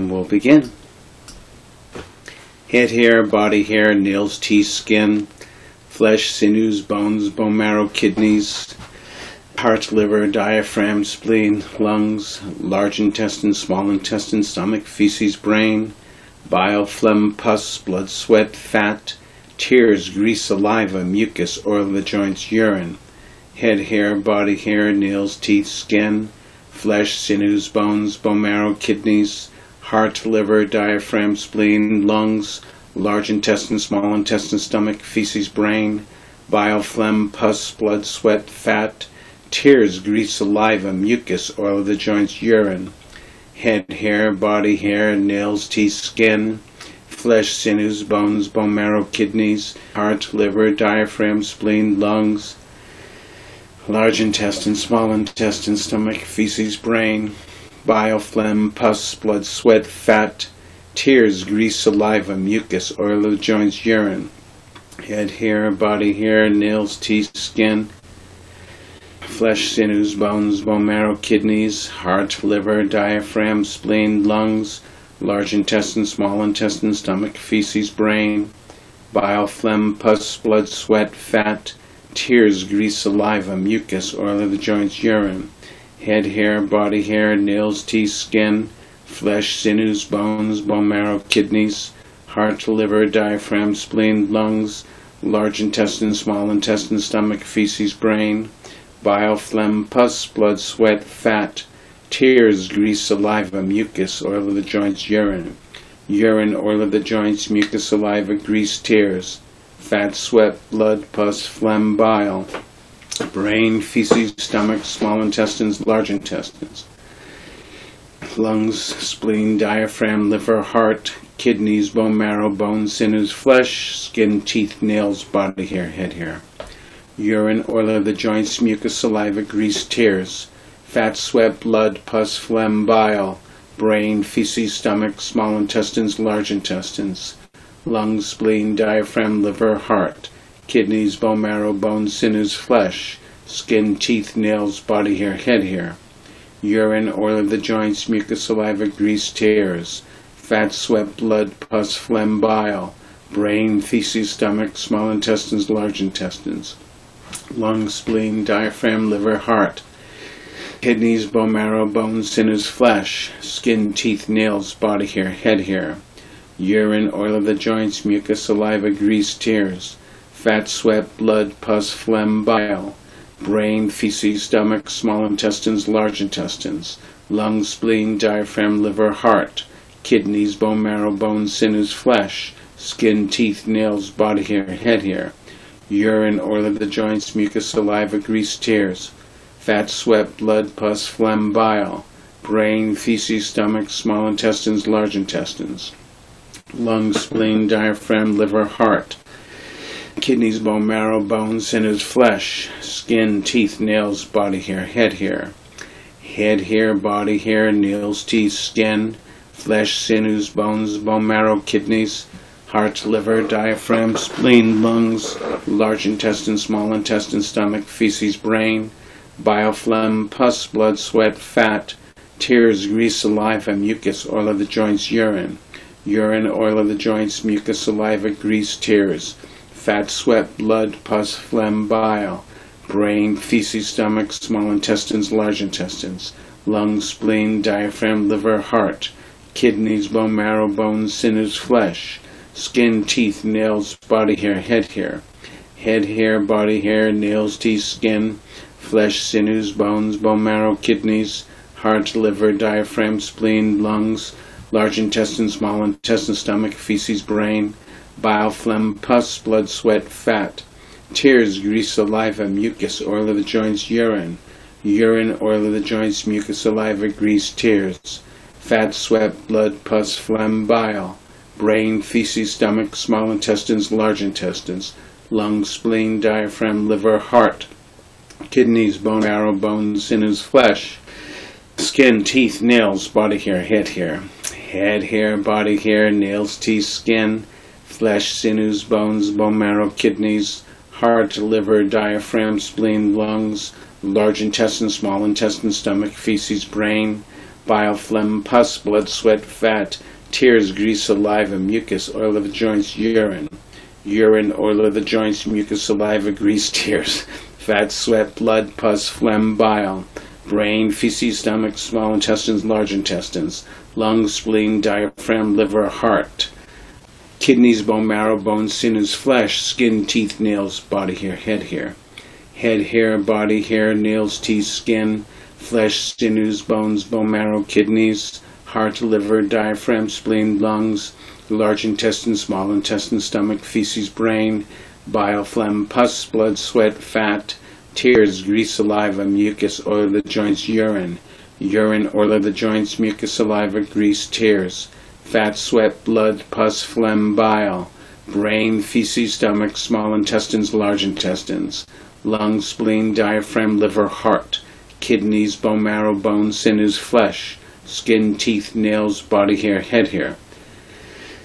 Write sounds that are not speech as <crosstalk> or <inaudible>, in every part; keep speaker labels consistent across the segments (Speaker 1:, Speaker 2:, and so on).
Speaker 1: and we'll begin. Head hair, body hair, nails, teeth, skin, flesh, sinews, bones, bone marrow, kidneys, heart, liver, diaphragm, spleen, lungs, large intestine, small intestine, stomach, feces, brain, bile, phlegm, pus, blood, sweat, fat, tears, grease, saliva, mucus, oil of the joints, urine, head hair, body hair, nails, teeth, skin, flesh, sinews, bones, bone marrow, kidneys, heart, liver, diaphragm, spleen, lungs, large intestine, small intestine, stomach, feces, brain, bile, phlegm, pus, blood, sweat, fat, tears, grease, saliva, mucus, oil of the joints, urine, head, hair, body hair, nails, teeth, skin, flesh, sinews, bones, bone marrow, kidneys, heart, liver, diaphragm, spleen, lungs, large intestine, small intestine, stomach, feces, brain, bile, phlegm, pus, blood, sweat, fat, tears, grease, saliva, mucus, oil of the joints, urine, head, hair, body hair, nails, teeth, skin, flesh, sinews, bones, bone marrow, kidneys, heart, liver, diaphragm, spleen, lungs, large intestine, small intestine, stomach, feces, brain, bile, phlegm, pus, blood, sweat, fat, tears, grease, saliva, mucus, oil of the joints, urine, head, hair, body hair, nails, teeth, skin, flesh, sinews, bones, bone marrow, kidneys, heart, liver, diaphragm, spleen, lungs, large intestine, small intestine, stomach, feces, brain, bile, phlegm, pus, blood, sweat, fat, tears, grease, saliva, mucus, oil of the joints, urine, urine, oil of the joints, mucus, saliva, grease, tears, fat, sweat, blood, pus, phlegm, bile, brain, feces, stomach, small intestines, large intestines, lungs, spleen, diaphragm, liver, heart, kidneys, bone marrow, bones, sinews, flesh, skin, teeth, nails, body hair, head hair, urine, oil of the joints, mucus, saliva, grease, tears, fat, sweat, blood, pus, phlegm, bile, brain, feces, stomach, small intestines, large intestines, lungs, spleen, diaphragm, liver, heart, kidneys, bone marrow, bones, sinews, flesh, skin, teeth, nails, body hair, head hair, urine, oil of the joints, mucus, saliva, grease, tears, fat, sweat, blood, pus, phlegm, bile, brain, feces, stomach, small intestines, large intestines, lungs, spleen, diaphragm, liver, heart, kidneys, bone marrow, bones, sinews, flesh, skin, teeth, nails, body hair, head hair, urine, oil of the joints, mucus, saliva, grease, tears, fat, sweat, blood, pus, phlegm, bile, brain, feces, stomach, small intestines, large intestines, lungs, spleen, diaphragm, liver, heart, kidneys, bone marrow, bones, sinews, flesh, skin, teeth, nails, body hair, head hair, urine, oil of the joints, mucus, saliva, grease, tears, fat, sweat, blood, pus, phlegm, bile, brain, feces, stomach, small intestines, large intestines, lungs, spleen, diaphragm, liver, heart, kidneys, bone marrow, bones, sinews, flesh, skin, teeth, nails, body hair, head hair, head hair, body hair, nails, teeth, skin, flesh, sinews, bones, bone marrow, kidneys, heart, liver, diaphragm, spleen, lungs, large intestine, small intestine, stomach, feces, brain, phlegm, pus, blood, sweat, fat, tears, grease, saliva, mucus, oil of the joints, urine, urine, oil of the joints, mucus, saliva, grease, tears, fat, sweat, blood, pus, phlegm, bile, brain, feces, stomach, small intestines, large intestines, lungs, spleen, diaphragm, liver, heart, kidneys, bone marrow, bones, sinews, flesh, skin, teeth, nails, body hair, head hair, head hair, body hair, nails, teeth, skin, flesh, sinews, bones, bone marrow, kidneys, heart, liver, diaphragm, spleen, lungs, large intestine, small intestine, stomach, feces, brain, bile, phlegm, pus, blood, sweat, fat, tears, grease, saliva, mucus, oil of the joints, urine, urine, oil of the joints, mucus, saliva, grease, tears, fat, sweat, blood, pus, phlegm, bile, brain, feces, stomach, small intestines, large intestines, lungs, spleen, diaphragm, liver, heart, kidneys, bone marrow, bones, sinews, flesh, skin, teeth, nails, body hair, head hair, head hair, body hair, nails, teeth, skin, flesh, sinews, bones, bone marrow, kidneys, heart, liver, diaphragm, spleen, lungs, large intestine, small intestine, stomach, feces, brain, bile, phlegm, pus, blood, sweat, fat, tears, grease, saliva, mucus, oil of the joints, urine. Urine, oil of the joints, mucus, saliva, grease, tears, <laughs> fat, sweat, blood, pus, phlegm, bile, brain, feces, stomach, small intestines, large intestines, lungs, spleen, diaphragm, liver, heart, kidneys, bone marrow, bones, sinews, flesh, skin, teeth, nails, body hair, head hair. Head hair, body hair, nails, teeth, skin, flesh, sinews, bones, bone marrow, kidneys, heart, liver, diaphragm, spleen, lungs, large intestine, small intestine, stomach, feces, brain, bile, phlegm, pus, blood, sweat, fat, tears, grease, saliva, mucus, oil of the joints, urine, urine, oil of the joints, mucus, saliva, grease, tears, fat, sweat, blood, pus, phlegm, bile, brain, feces, stomach, small intestines, large intestines, lungs, spleen, diaphragm, liver, heart, kidneys, bone marrow, bones, sinews, flesh, skin, teeth, nails, body hair, head hair.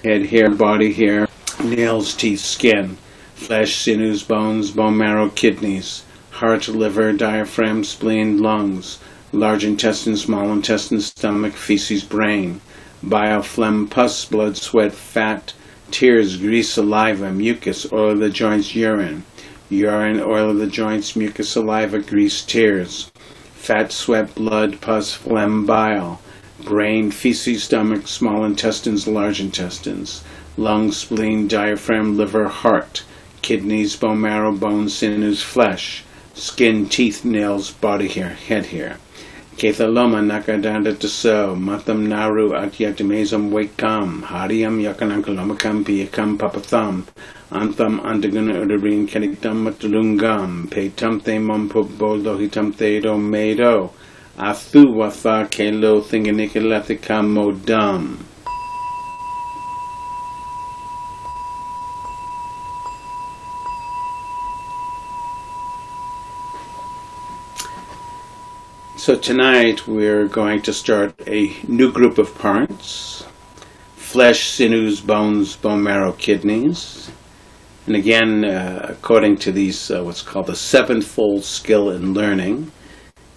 Speaker 1: Head hair, body hair, nails, teeth, skin, flesh, sinews, bones, bone marrow, kidneys, heart, liver, diaphragm, spleen, lungs, large intestine, small intestine, stomach, feces, brain, bile, phlegm, pus, blood, sweat, fat, tears, grease, saliva, mucus, oil of the joints, urine, urine, oil of the joints, mucus, saliva, grease, tears, fat, sweat, blood, pus, phlegm, bile, brain, feces, stomach, small intestines, large intestines, lungs, spleen, diaphragm, liver, heart, kidneys, bone marrow, bones, sinews, flesh, skin, teeth, nails, body hair, head hair. Kethaloma nakadanda taso, matam naru atyatimasam wakam, hariam yakanankalamakam piyakam papatham, antham andaguna udarin kaniktam matulungam, petam te mampubo lohitam te do medo, athu watha kelo thinganikalathikam modam. So tonight we're going to start a new group of parts flesh, sinews, bones, bone marrow, kidneys. And again, uh, according to these, uh, what's called the sevenfold skill in learning,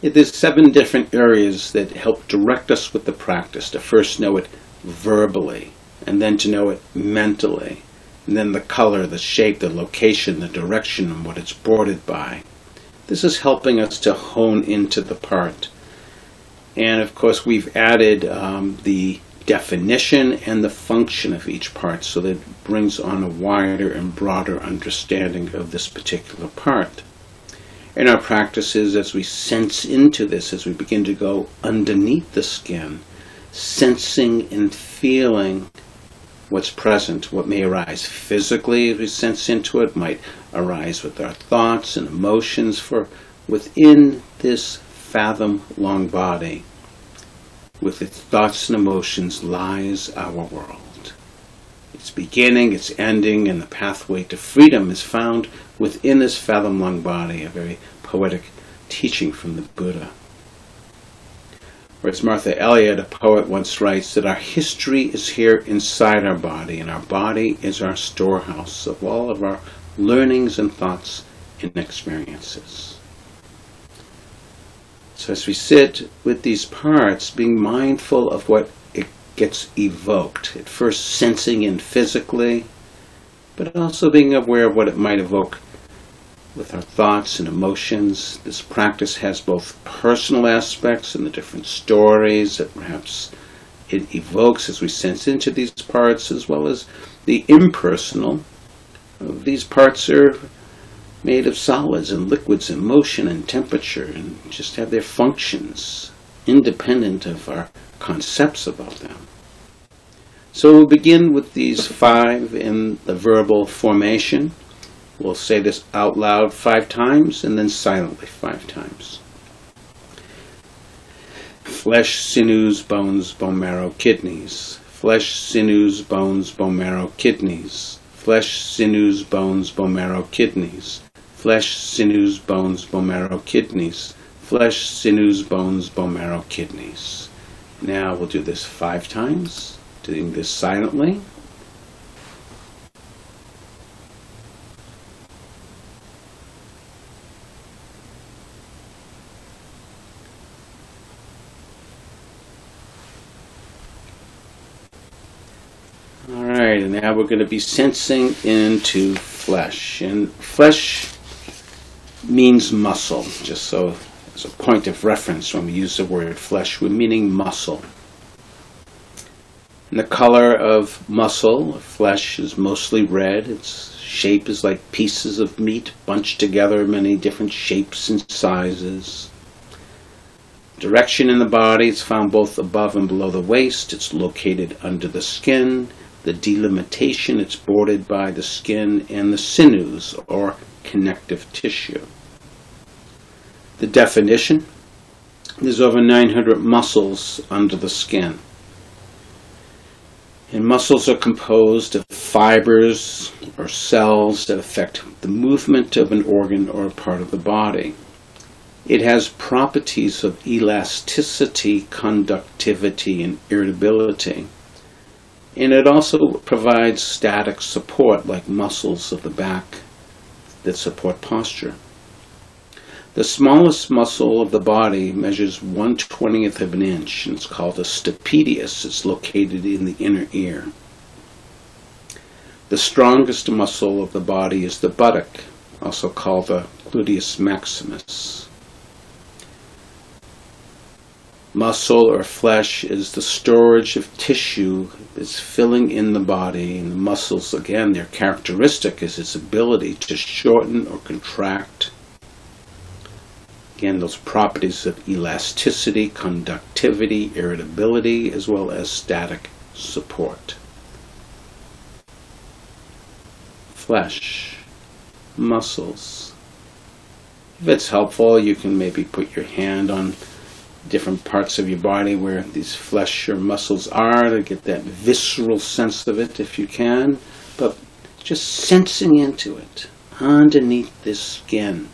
Speaker 1: it, there's seven different areas that help direct us with the practice to first know it verbally, and then to know it mentally, and then the color, the shape, the location, the direction, and what it's bordered by. This is helping us to hone into the part. And of course, we've added um, the definition and the function of each part so that it brings on a wider and broader understanding of this particular part. In our practices, as we sense into this, as we begin to go underneath the skin, sensing and feeling what's present, what may arise physically as we sense into it, might arise with our thoughts and emotions, for within this fathom long body, with its thoughts and emotions, lies our world. Its beginning, its ending, and the pathway to freedom is found within this fathom long body, a very poetic teaching from the Buddha. Or as Martha Elliott, a poet, once writes, that our history is here inside our body, and our body is our storehouse of all of our learnings and thoughts and experiences. So as we sit with these parts, being mindful of what it gets evoked, at first sensing in physically, but also being aware of what it might evoke with our thoughts and emotions. This practice has both personal aspects and the different stories that perhaps it evokes as we sense into these parts, as well as the impersonal. These parts are made of solids and liquids and motion and temperature and just have their functions independent of our concepts about them. So we'll begin with these five in the verbal formation. We'll say this out loud five times and then silently five times. Flesh, sinews, bones, bone marrow, kidneys. Flesh, sinews, bones, bone marrow, kidneys. Flesh, sinews, bones, bone marrow, kidneys. Flesh, sinews, bones, bone marrow, kidneys. Flesh, sinews, bones, bone marrow, kidneys. Now we'll do this five times, doing this silently. All right, and now we're going to be sensing into flesh. And flesh means muscle, just so as a point of reference when we use the word flesh, we're meaning muscle. And the color of muscle, of flesh, is mostly red. Its shape is like pieces of meat bunched together, many different shapes and sizes. Direction in the body, it's found both above and below the waist. It's located under the skin. The delimitation, it's bordered by the skin and the sinews, or connective tissue. The definition, there's over 900 muscles under the skin. And muscles are composed of fibers or cells that affect the movement of an organ or a part of the body. It has properties of elasticity, conductivity, and irritability. And it also provides static support, like muscles of the back that support posture. The smallest muscle of the body measures 1 20th of an inch, and it's called a stapedius. It's located in the inner ear. The strongest muscle of the body is the buttock, also called the gluteus maximus. Muscle or flesh is the storage of tissue that's filling in the body, and the muscles, again, their characteristic is its ability to shorten or contract Again, those properties of elasticity, conductivity, irritability, as well as static support. Flesh, muscles. If it's helpful, you can maybe put your hand on different parts of your body where these flesh or muscles are to get that visceral sense of it if you can. But just sensing into it underneath this skin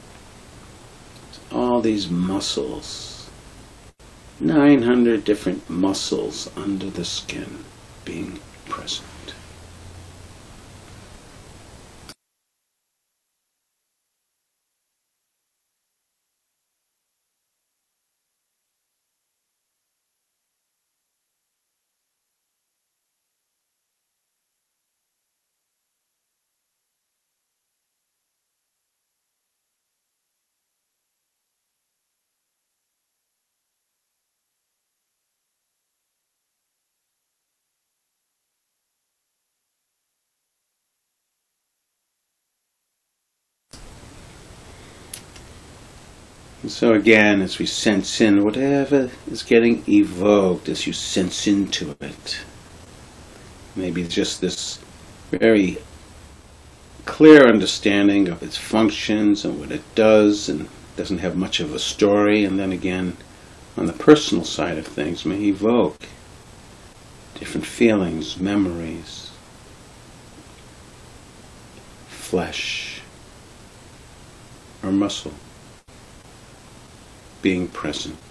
Speaker 1: all these muscles. 900 different muscles under the skin being present. And so again, as we sense in whatever is getting evoked, as you sense into it, maybe just this very clear understanding of its functions and what it does, and doesn't have much of a story. And then again, on the personal side of things, may evoke different feelings, memories, flesh, or muscle being present.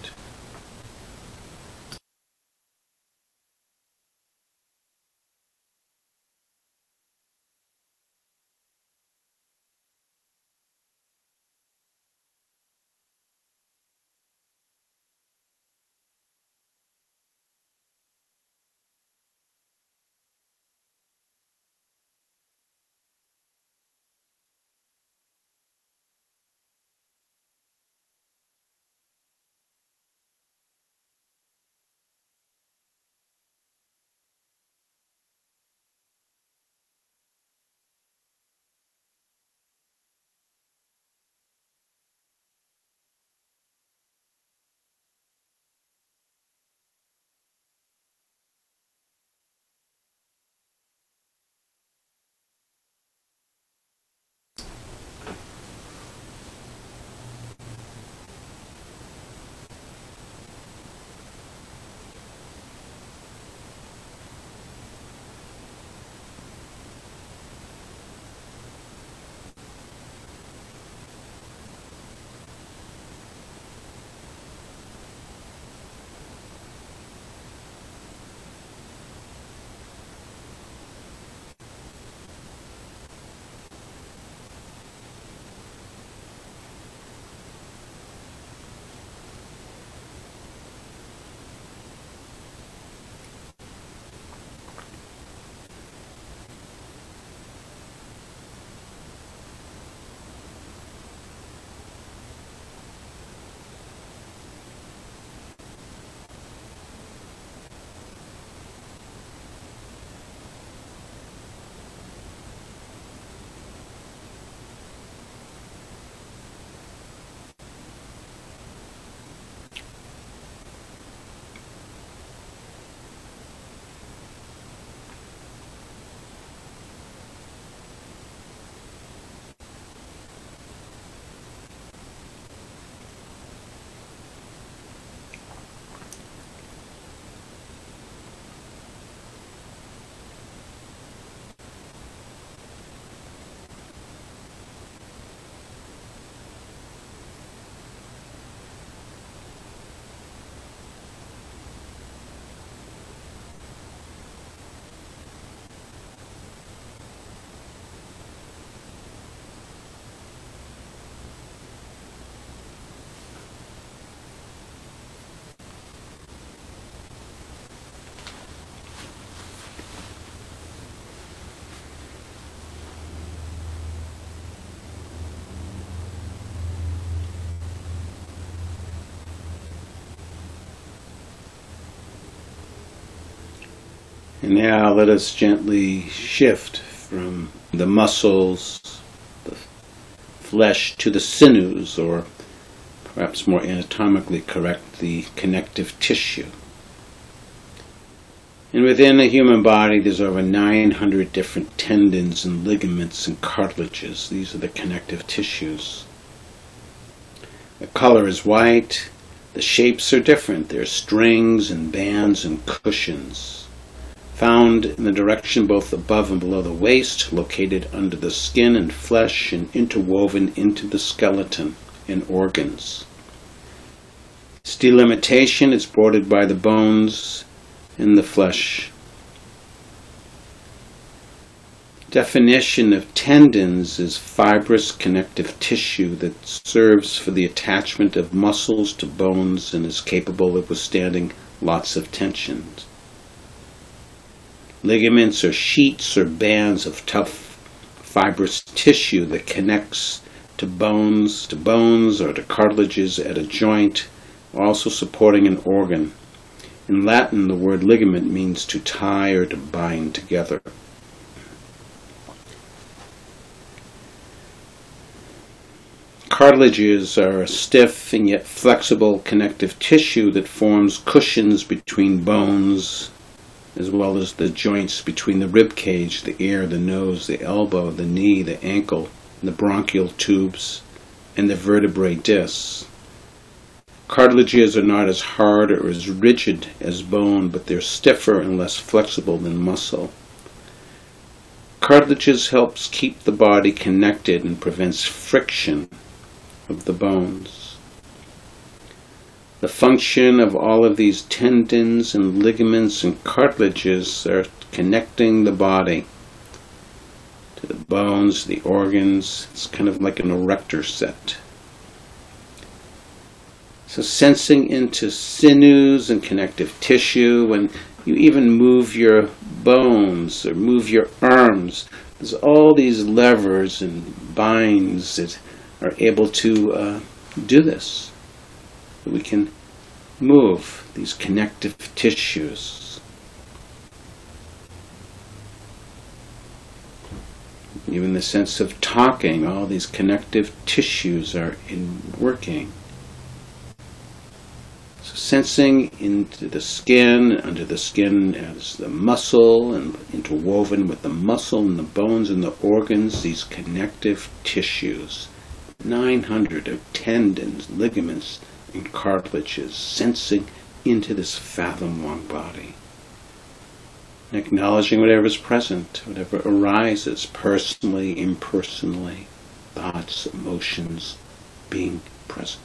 Speaker 1: And now let us gently shift from the muscles, the flesh, to the sinews, or perhaps more anatomically correct, the connective tissue. And within the human body, there's over 900 different tendons and ligaments and cartilages. These are the connective tissues. The color is white. The shapes are different. There's strings and bands and cushions. Found in the direction both above and below the waist, located under the skin and flesh, and interwoven into the skeleton and organs. Its delimitation is bordered by the bones and the flesh. Definition of tendons is fibrous connective tissue that serves for the attachment of muscles to bones and is capable of withstanding lots of tensions. Ligaments are sheets or bands of tough fibrous tissue that connects to bones, to bones or to cartilages at a joint, also supporting an organ. In Latin, the word ligament means to tie or to bind together. Cartilages are a stiff and yet flexible connective tissue that forms cushions between bones, as well as the joints between the rib cage, the ear, the nose, the elbow, the knee, the ankle, the bronchial tubes, and the vertebrae discs. Cartilages are not as hard or as rigid as bone, but they're stiffer and less flexible than muscle. Cartilages helps keep the body connected and prevents friction of the bones. The function of all of these tendons and ligaments and cartilages are connecting the body to the bones, the organs. It's kind of like an erector set. So sensing into sinews and connective tissue, when you even move your bones or move your arms, there's all these levers and binds that are able to uh, do this. We can move these connective tissues. Even the sense of talking, all these connective tissues are in working sensing into the skin, under the skin as the muscle, and interwoven with the muscle and the bones and the organs, these connective tissues. 900 of tendons, ligaments, and cartilages, sensing into this fathom long body. Acknowledging whatever is present, whatever arises personally, impersonally, thoughts, emotions, being present.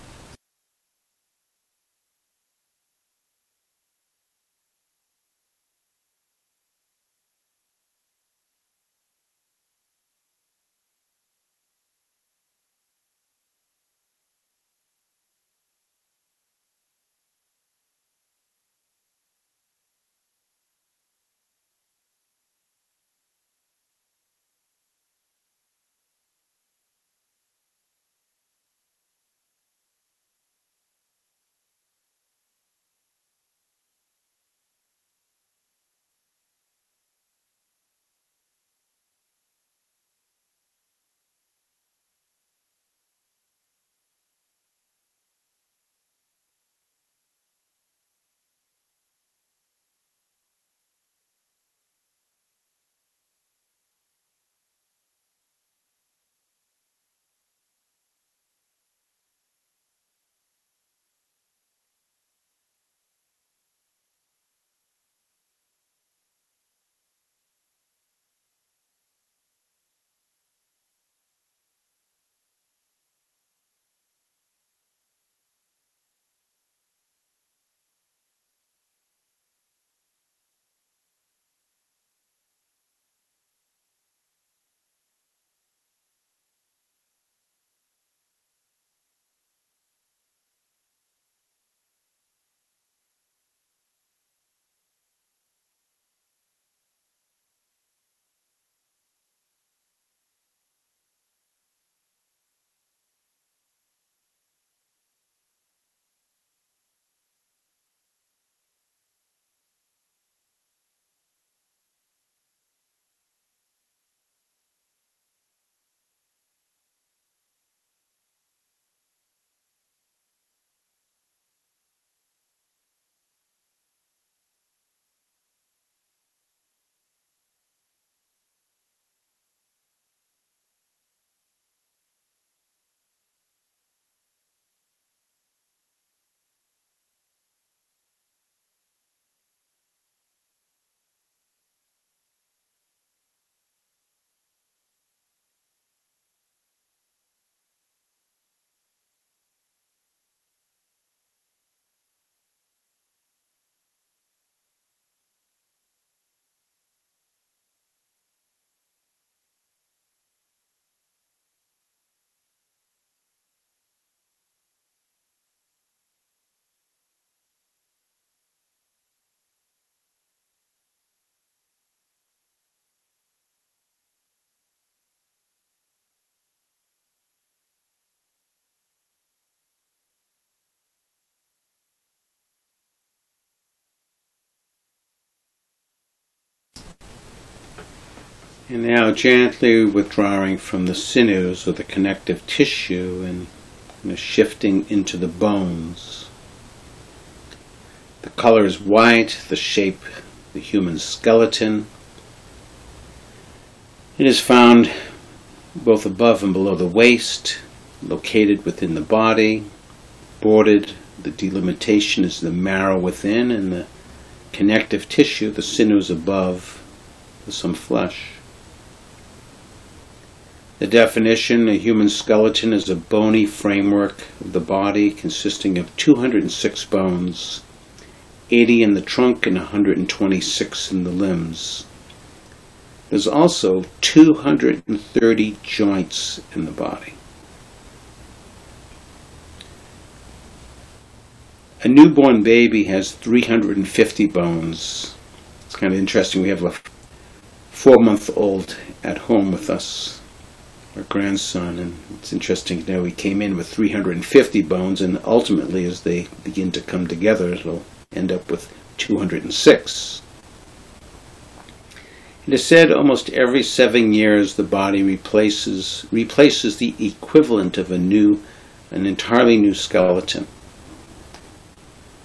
Speaker 1: And now gently withdrawing from the sinews or the connective tissue and kind of shifting into the bones. The color is white, the shape, the human skeleton. It is found both above and below the waist, located within the body, bordered. The delimitation is the marrow within, and the connective tissue, the sinews above, with some flesh. The definition a human skeleton is a bony framework of the body consisting of 206 bones, 80 in the trunk and 126 in the limbs. There's also 230 joints in the body. A newborn baby has 350 bones. It's kind of interesting. We have a four month old at home with us, our grandson, and it's interesting to know he came in with 350 bones, and ultimately, as they begin to come together, it'll end up with 206. It is said almost every seven years the body replaces replaces the equivalent of a new, an entirely new skeleton.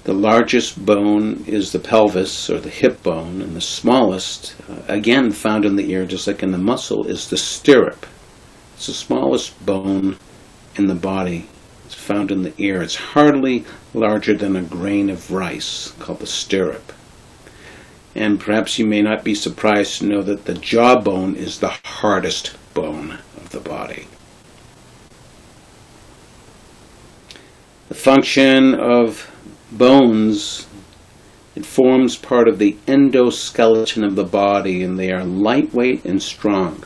Speaker 1: The largest bone is the pelvis or the hip bone, and the smallest, uh, again found in the ear, just like in the muscle, is the stirrup. It's the smallest bone in the body. It's found in the ear. It's hardly larger than a grain of rice, called the stirrup. And perhaps you may not be surprised to know that the jawbone is the hardest bone of the body. The function of bones, it forms part of the endoskeleton of the body, and they are lightweight and strong.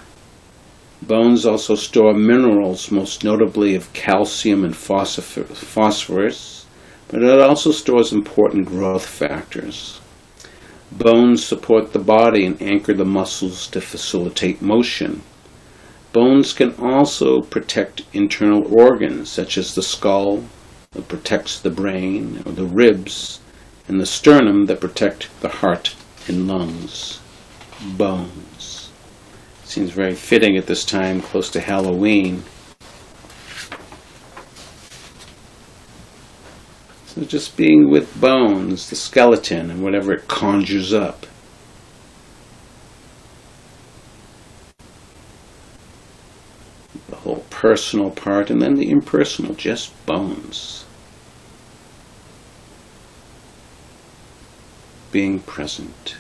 Speaker 1: Bones also store minerals, most notably of calcium and phosphorus, but it also stores important growth factors. Bones support the body and anchor the muscles to facilitate motion. Bones can also protect internal organs, such as the skull, that protects the brain, or the ribs, and the sternum that protect the heart and lungs. Bones. Seems very fitting at this time, close to Halloween. So just being with bones, the skeleton, and whatever it conjures up. The whole personal part, and then the impersonal, just bones. Being present.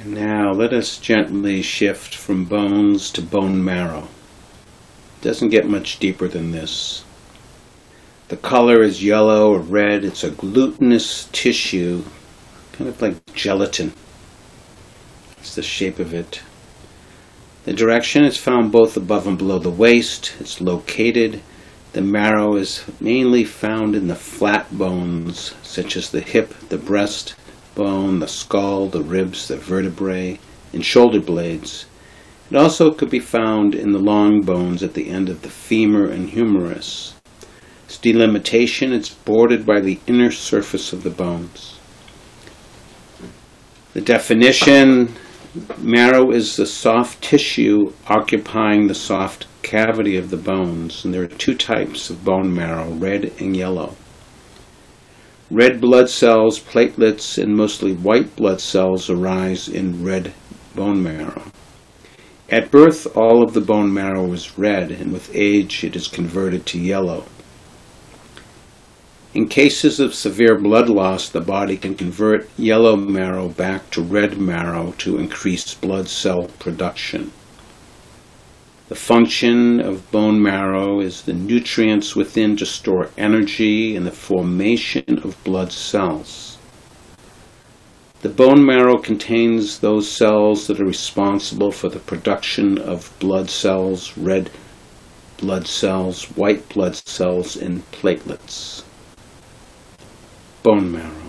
Speaker 1: And now let us gently shift from bones to bone marrow. It Doesn't get much deeper than this. The color is yellow or red. It's a glutinous tissue, kind of like gelatin. It's the shape of it. The direction is found both above and below the waist. It's located. The marrow is mainly found in the flat bones, such as the hip, the breast bone, the skull, the ribs, the vertebrae, and shoulder blades. It also could be found in the long bones at the end of the femur and humerus. Its delimitation is bordered by the inner surface of the bones. The definition marrow is the soft tissue occupying the soft cavity of the bones, and there are two types of bone marrow red and yellow. Red blood cells, platelets, and mostly white blood cells arise in red bone marrow. At birth, all of the bone marrow is red, and with age, it is converted to yellow. In cases of severe blood loss, the body can convert yellow marrow back to red marrow to increase blood cell production. The function of bone marrow is the nutrients within to store energy and the formation of blood cells. The bone marrow contains those cells that are responsible for the production of blood cells, red blood cells, white blood cells, and platelets. Bone marrow.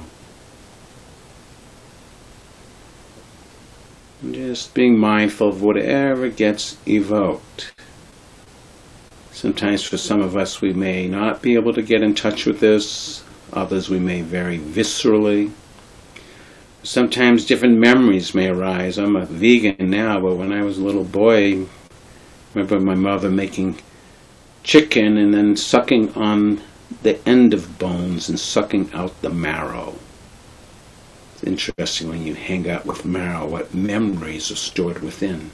Speaker 1: Just being mindful of whatever gets evoked. Sometimes for some of us we may not be able to get in touch with this, others we may very viscerally sometimes different memories may arise. I'm a vegan now, but when I was a little boy, I remember my mother making chicken and then sucking on the end of bones and sucking out the marrow. Interesting when you hang out with marrow, what memories are stored within,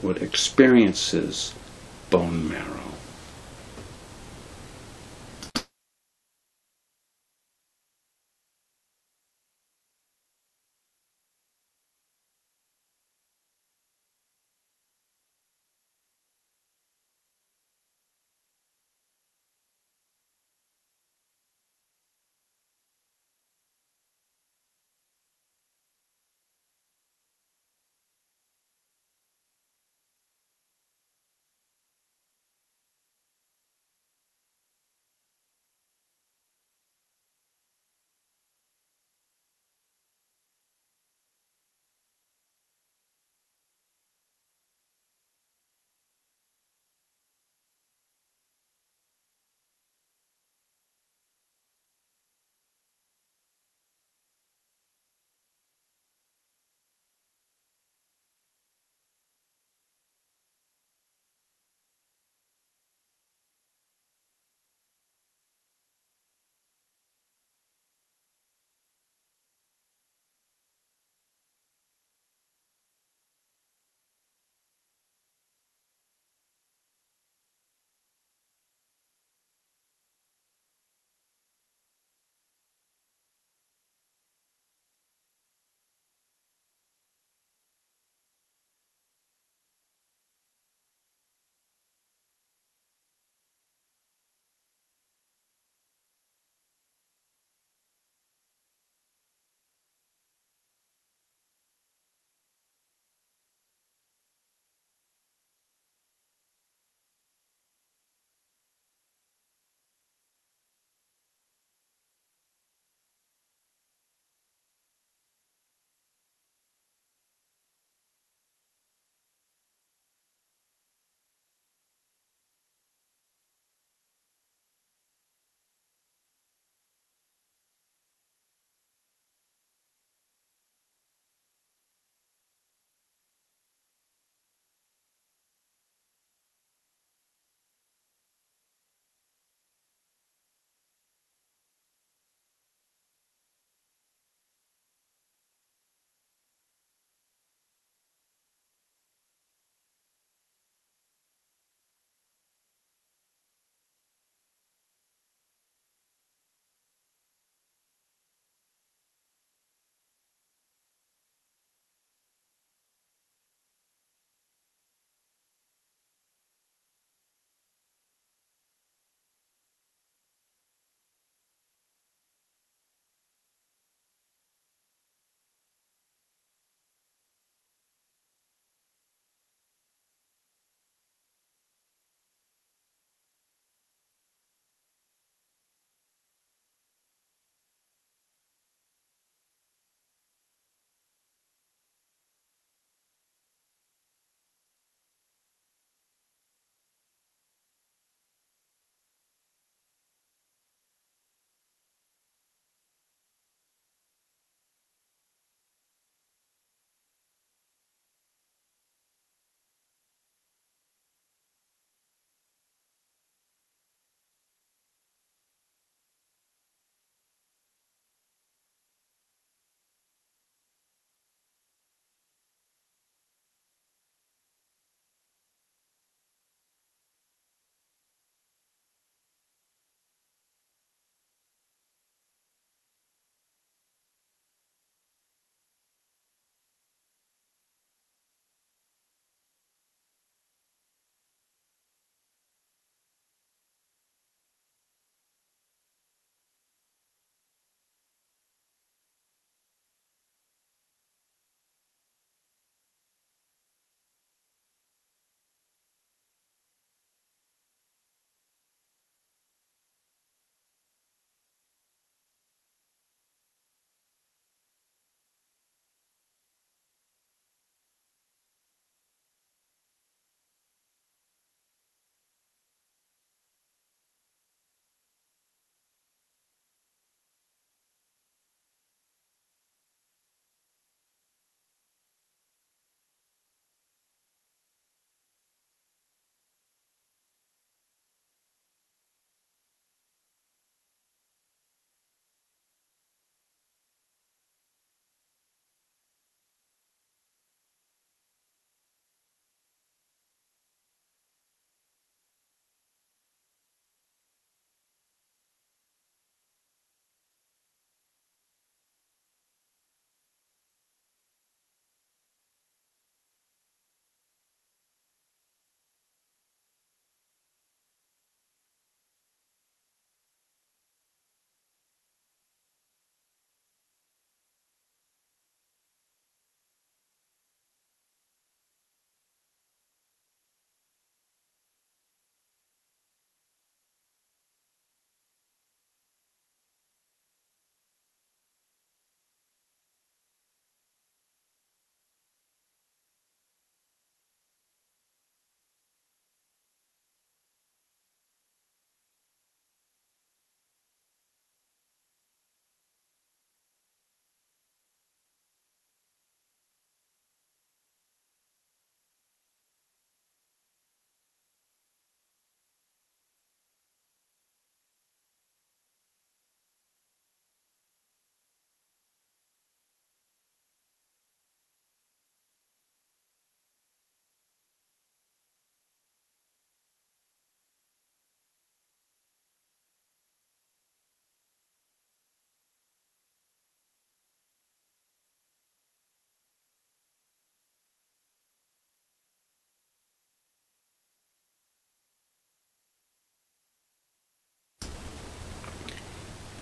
Speaker 1: what experiences bone marrow.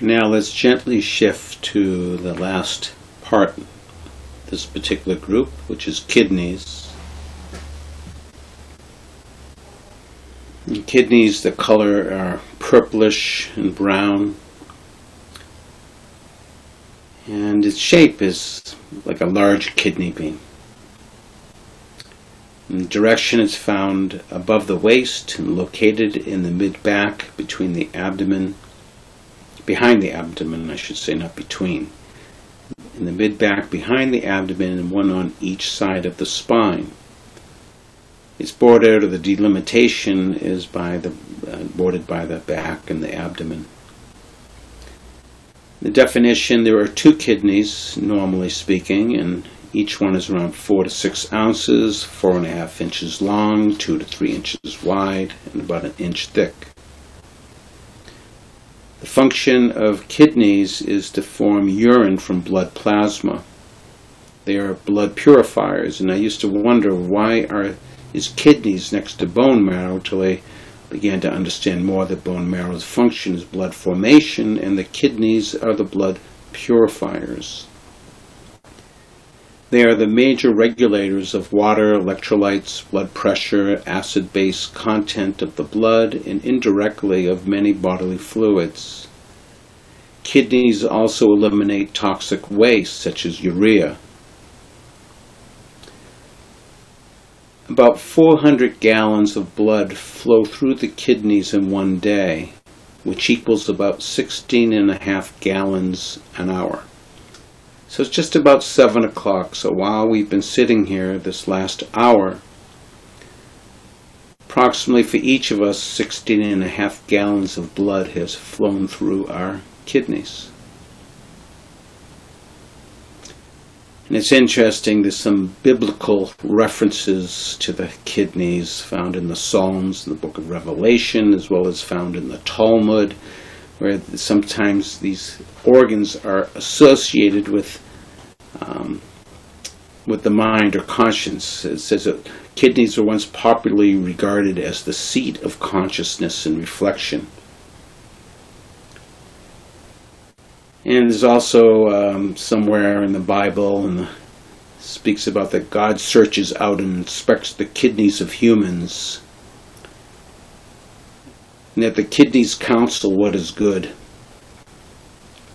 Speaker 1: Now let's gently shift to the last part, this particular group, which is kidneys. In kidneys, the color are purplish and brown, and its shape is like a large kidney bean. In direction is found above the waist and located in the mid back between the abdomen, behind the abdomen, I should say, not between. In the mid back behind the abdomen and one on each side of the spine. Its border or the delimitation is by the uh, bordered by the back and the abdomen. The definition: there are two kidneys, normally speaking, and each one is around four to six ounces, four and a half inches long, two to three inches wide, and about an inch thick. The function of kidneys is to form urine from blood plasma. They are blood purifiers, and I used to wonder why are is kidneys next to bone marrow till I began to understand more that bone marrow's function is blood formation, and the kidneys are the blood purifiers. They are the major regulators of water, electrolytes, blood pressure, acid base content of the blood, and indirectly of many bodily fluids. Kidneys also eliminate toxic waste such as urea. About 400 gallons of blood flow through the kidneys in one day, which equals about 16 and a half gallons an hour. So it's just about 7 o'clock. So while we've been sitting here this last hour, approximately for each of us, 16 and a half gallons of blood has flown through our kidneys. And it's interesting, there's some biblical references to the kidneys found in the Psalms, in the book of Revelation, as well as found in the Talmud where sometimes these organs are associated with um, with the mind or conscience. It says that kidneys were once popularly regarded as the seat of consciousness and reflection. And there's also um, somewhere in the Bible and speaks about that God searches out and inspects the kidneys of humans and that the kidneys counsel what is good.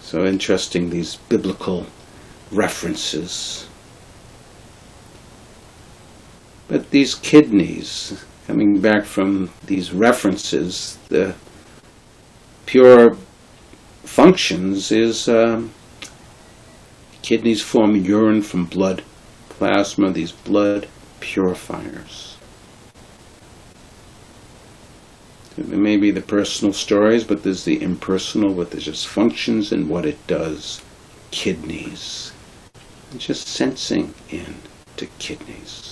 Speaker 1: So interesting, these biblical references. But these kidneys, coming back from these references, the pure functions is um, kidneys form urine from blood plasma, these blood purifiers. It may be the personal stories, but there's the impersonal, what there's just functions and what it does. Kidneys. just sensing in to kidneys.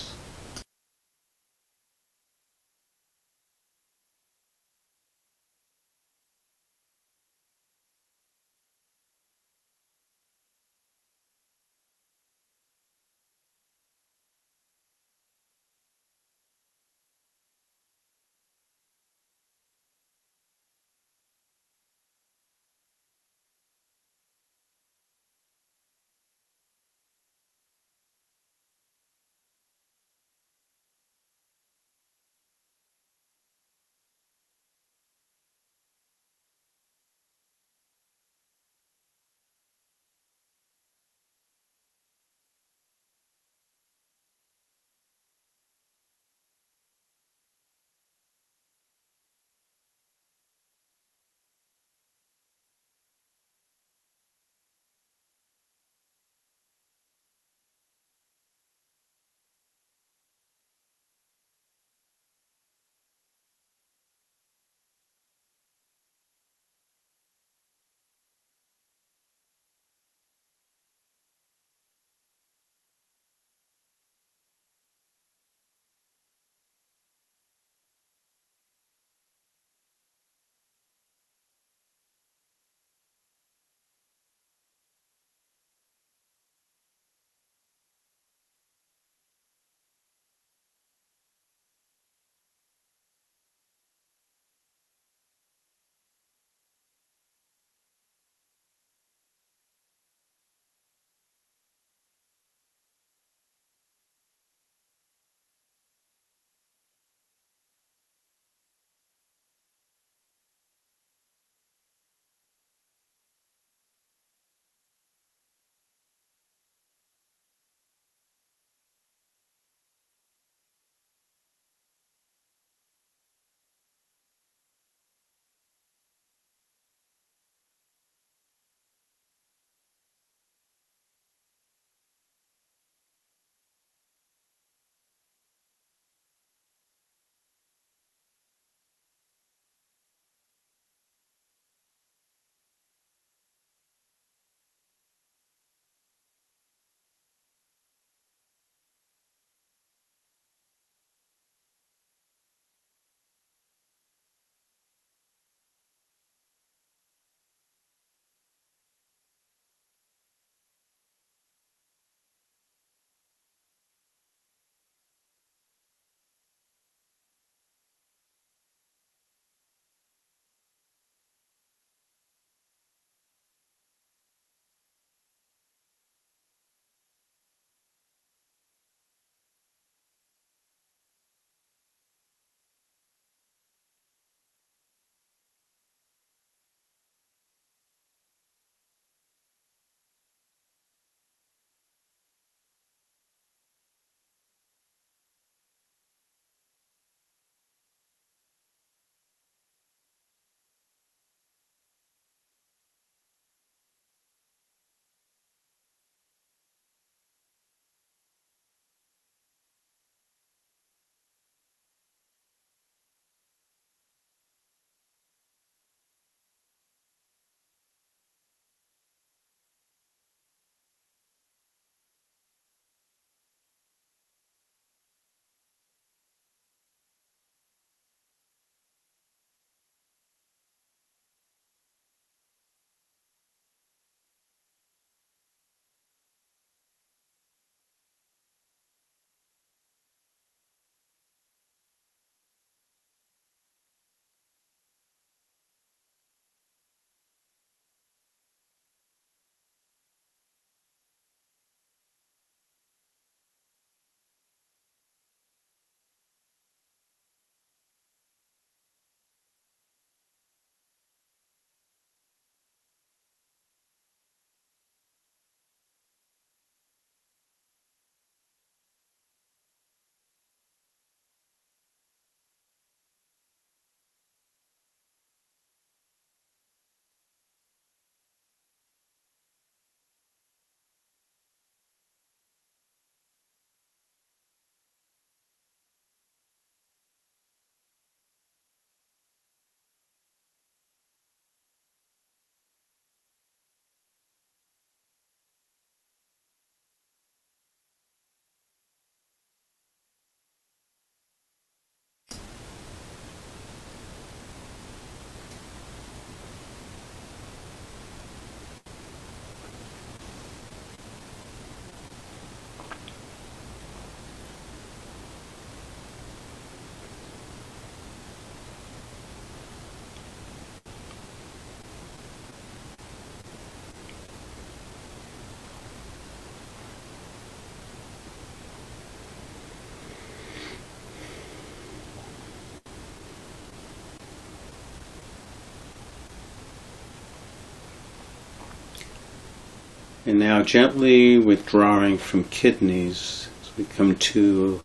Speaker 1: And now gently withdrawing from kidneys as we come to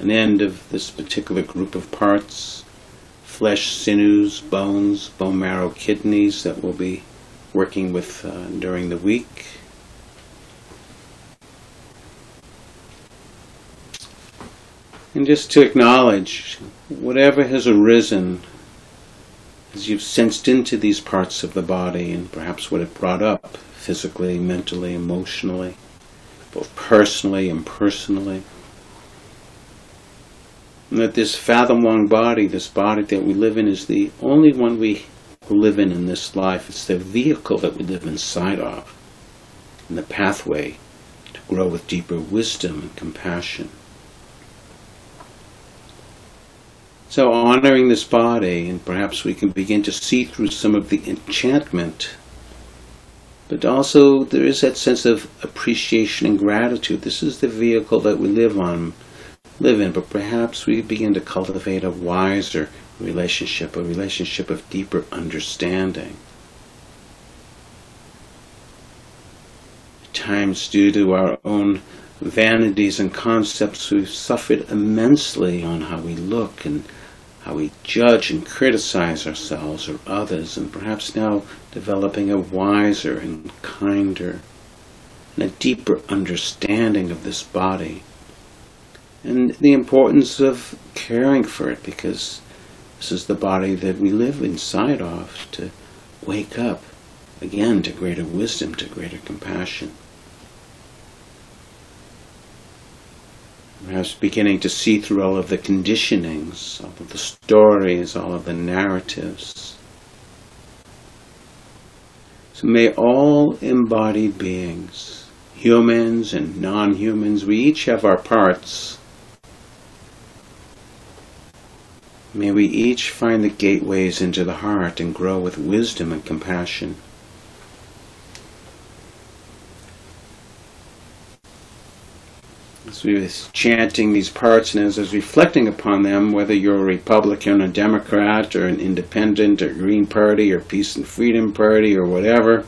Speaker 1: an end of this particular group of parts flesh, sinews, bones, bone marrow, kidneys that we'll be working with uh, during the week. And just to acknowledge whatever has arisen as you've sensed into these parts of the body and perhaps what it brought up physically, mentally, emotionally, both personally and personally. And that this fathom long body, this body that we live in, is the only one we live in in this life. It's the vehicle that we live inside of, and the pathway to grow with deeper wisdom and compassion. So, honoring this body, and perhaps we can begin to see through some of the enchantment, but also there is that sense of appreciation and gratitude. This is the vehicle that we live on, live in, but perhaps we begin to cultivate a wiser relationship, a relationship of deeper understanding. At times, due to our own vanities and concepts, we've suffered immensely on how we look and how we judge and criticize ourselves or others, and perhaps now developing a wiser and kinder and a deeper understanding of this body and the importance of caring for it because this is the body that we live inside of to wake up again to greater wisdom, to greater compassion. Perhaps beginning to see through all of the conditionings, all of the stories, all of the narratives. So may all embodied beings, humans and non humans, we each have our parts. May we each find the gateways into the heart and grow with wisdom and compassion. As we were chanting these parts and as I was reflecting upon them, whether you're a Republican, a Democrat, or an Independent, or Green Party, or Peace and Freedom Party, or whatever,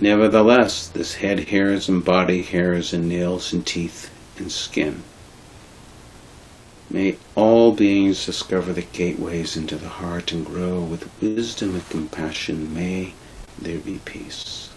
Speaker 1: nevertheless, this head hairs and body hairs and nails and teeth and skin. May all beings discover the gateways into the heart and grow with wisdom and compassion. May there be peace.